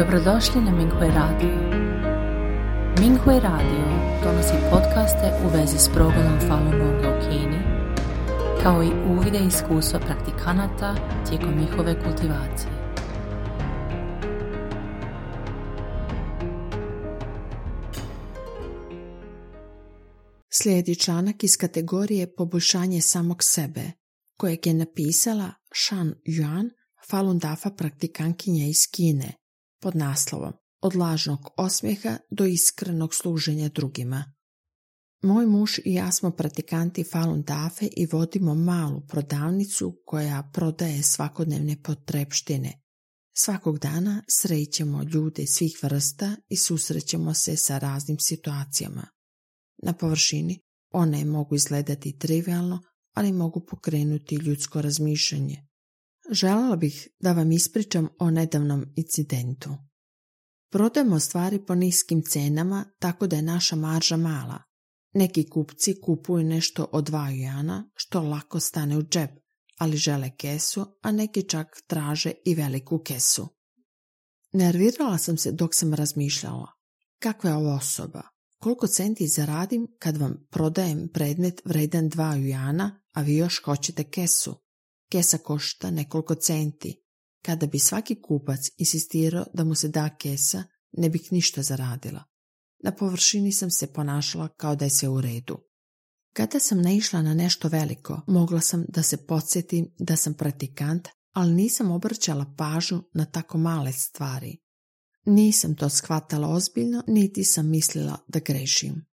Dobrodošli na Minghui Radio. Minghui Radio donosi podcaste u vezi s progledom Falun Gonga u Kini, kao i uvide iskustva praktikanata tijekom njihove kultivacije. Slijedi članak iz kategorije Poboljšanje samog sebe, kojeg je napisala Shan Yuan, Falun Dafa praktikankinja iz Kine, pod naslovom Od lažnog osmijeha do iskrenog služenja drugima. Moj muž i ja smo praktikanti Falun Dafe i vodimo malu prodavnicu koja prodaje svakodnevne potrepštine. Svakog dana srećemo ljude svih vrsta i susrećemo se sa raznim situacijama. Na površini one mogu izgledati trivialno, ali mogu pokrenuti ljudsko razmišljanje. Željela bih da vam ispričam o nedavnom incidentu. Prodajemo stvari po niskim cenama, tako da je naša marža mala. Neki kupci kupuju nešto od dva jana, što lako stane u džep, ali žele kesu, a neki čak traže i veliku kesu. Nervirala sam se dok sam razmišljala. Kakva je ova osoba? Koliko centi zaradim kad vam prodajem predmet vredan dva jana, a vi još hoćete kesu? Kesa košta nekoliko centi. Kada bi svaki kupac insistirao da mu se da kesa, ne bih ništa zaradila. Na površini sam se ponašala kao da je sve u redu. Kada sam naišla na nešto veliko, mogla sam da se podsjetim da sam praktikant, ali nisam obraćala pažnju na tako male stvari. Nisam to shvatala ozbiljno, niti sam mislila da grešim.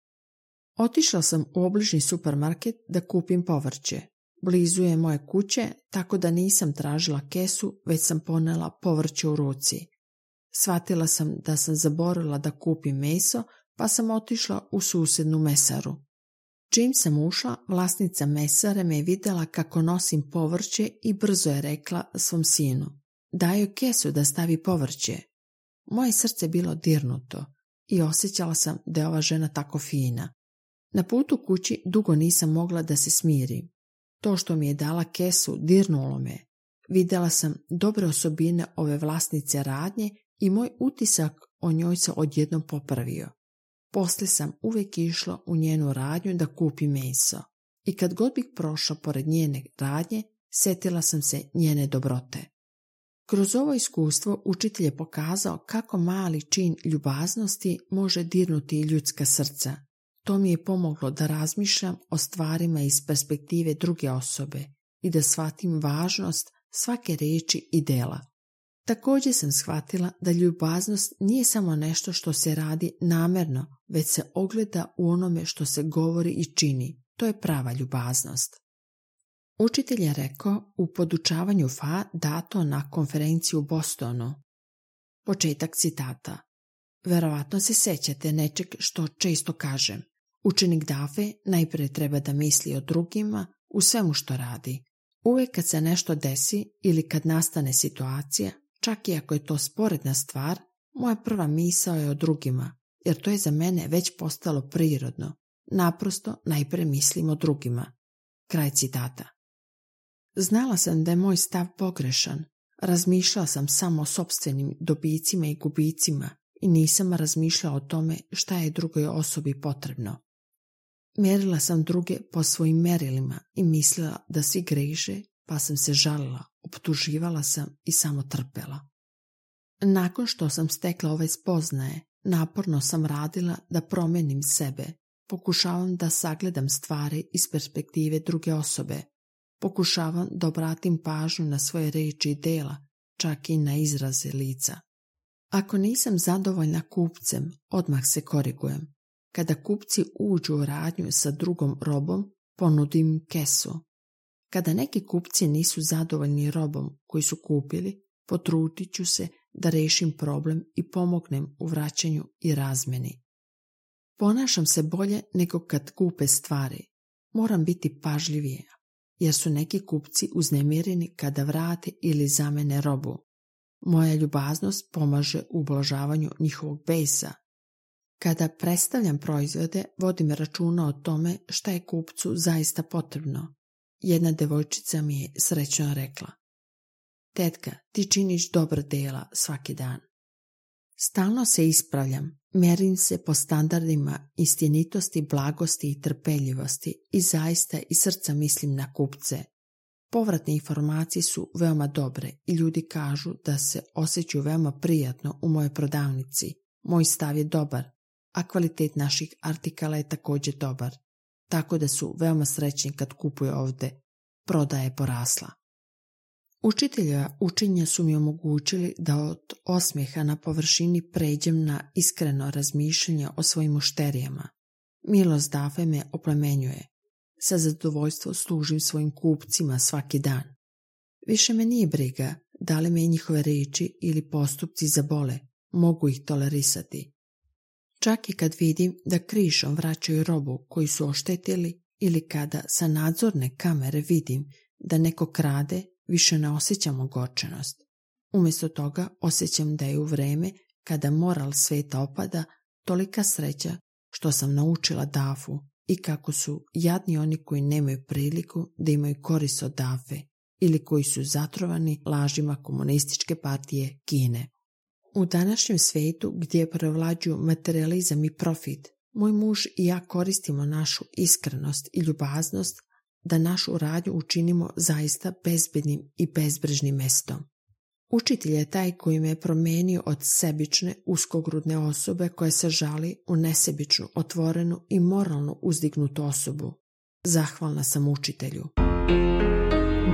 Otišla sam u obližni supermarket da kupim povrće. Blizu je moje kuće, tako da nisam tražila kesu, već sam ponela povrće u ruci. Shvatila sam da sam zaborila da kupim meso, pa sam otišla u susjednu mesaru. Čim sam ušla, vlasnica mesare me je vidjela kako nosim povrće i brzo je rekla svom sinu. Daj joj kesu da stavi povrće. Moje srce bilo dirnuto i osjećala sam da je ova žena tako fina. Na putu kući dugo nisam mogla da se smirim. To što mi je dala kesu dirnulo me. Vidjela sam dobre osobine ove vlasnice radnje i moj utisak o njoj se odjednom popravio. Poslije sam uvijek išla u njenu radnju da kupi meso. I kad god bih prošla pored njene radnje, setila sam se njene dobrote. Kroz ovo iskustvo učitelj je pokazao kako mali čin ljubaznosti može dirnuti ljudska srca. To mi je pomoglo da razmišljam o stvarima iz perspektive druge osobe i da shvatim važnost svake riječi i dela. Također sam shvatila da ljubaznost nije samo nešto što se radi namerno, već se ogleda u onome što se govori i čini. To je prava ljubaznost. Učitelj je rekao u podučavanju FA dato na konferenciju u Bostonu. Početak citata. Verovatno se sećate nečeg što često kažem. Učenik Dafe najprije treba da misli o drugima u svemu što radi. Uvijek kad se nešto desi ili kad nastane situacija, čak i ako je to sporedna stvar, moja prva misao je o drugima, jer to je za mene već postalo prirodno. Naprosto najprije mislim o drugima. Kraj citata. Znala sam da je moj stav pogrešan. Razmišljala sam samo o sobstvenim dobicima i gubicima i nisam razmišljala o tome šta je drugoj osobi potrebno. Mjerila sam druge po svojim merilima i mislila da svi greže, pa sam se žalila, optuživala sam i samo trpela. Nakon što sam stekla ove spoznaje, naporno sam radila da promenim sebe. Pokušavam da sagledam stvari iz perspektive druge osobe. Pokušavam da obratim pažnju na svoje reči i dela, čak i na izraze lica. Ako nisam zadovoljna kupcem, odmah se korigujem. Kada kupci uđu u radnju sa drugom robom, ponudim kesu. Kada neki kupci nisu zadovoljni robom koji su kupili, potrutit ću se da rešim problem i pomognem u vraćanju i razmeni. Ponašam se bolje nego kad kupe stvari. Moram biti pažljivija, jer su neki kupci uznemireni kada vrate ili zamene robu. Moja ljubaznost pomaže u ublažavanju njihovog besa kada predstavljam proizvode, vodim računa o tome šta je kupcu zaista potrebno. Jedna devojčica mi je srećno rekla. Tetka, ti činiš dobra dela svaki dan. Stalno se ispravljam, merim se po standardima istinitosti, blagosti i trpeljivosti i zaista i srca mislim na kupce. Povratne informacije su veoma dobre i ljudi kažu da se osjećaju veoma prijatno u mojoj prodavnici. Moj stav je dobar, a kvalitet naših artikala je također dobar, tako da su veoma srećni kad kupuju ovde. Prodaja je porasla. Učitelja učenja su mi omogućili da od osmijeha na površini pređem na iskreno razmišljanje o svojim mušterijama. Milost Dafe me oplemenjuje. Sa zadovoljstvom služim svojim kupcima svaki dan. Više me nije briga da li me njihove reči ili postupci zabole, mogu ih tolerisati. Čak i kad vidim da krišom vraćaju robu koju su oštetili ili kada sa nadzorne kamere vidim da neko krade više ne osjećam ogorčenost. Umjesto toga osjećam da je u vreme kada moral sveta opada tolika sreća što sam naučila dafu i kako su jadni oni koji nemaju priliku da imaju korist od dafe ili koji su zatrovani lažima komunističke partije Kine. U današnjem svetu gdje prevlađuju materializam i profit, moj muž i ja koristimo našu iskrenost i ljubaznost da našu radnju učinimo zaista bezbednim i bezbrežnim mestom. Učitelj je taj koji me je promenio od sebične, uskogrudne osobe koja se žali u nesebičnu, otvorenu i moralno uzdignutu osobu. Zahvalna sam učitelju.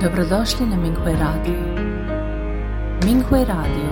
Dobrodošli na Minghui Radio. Minghui Radio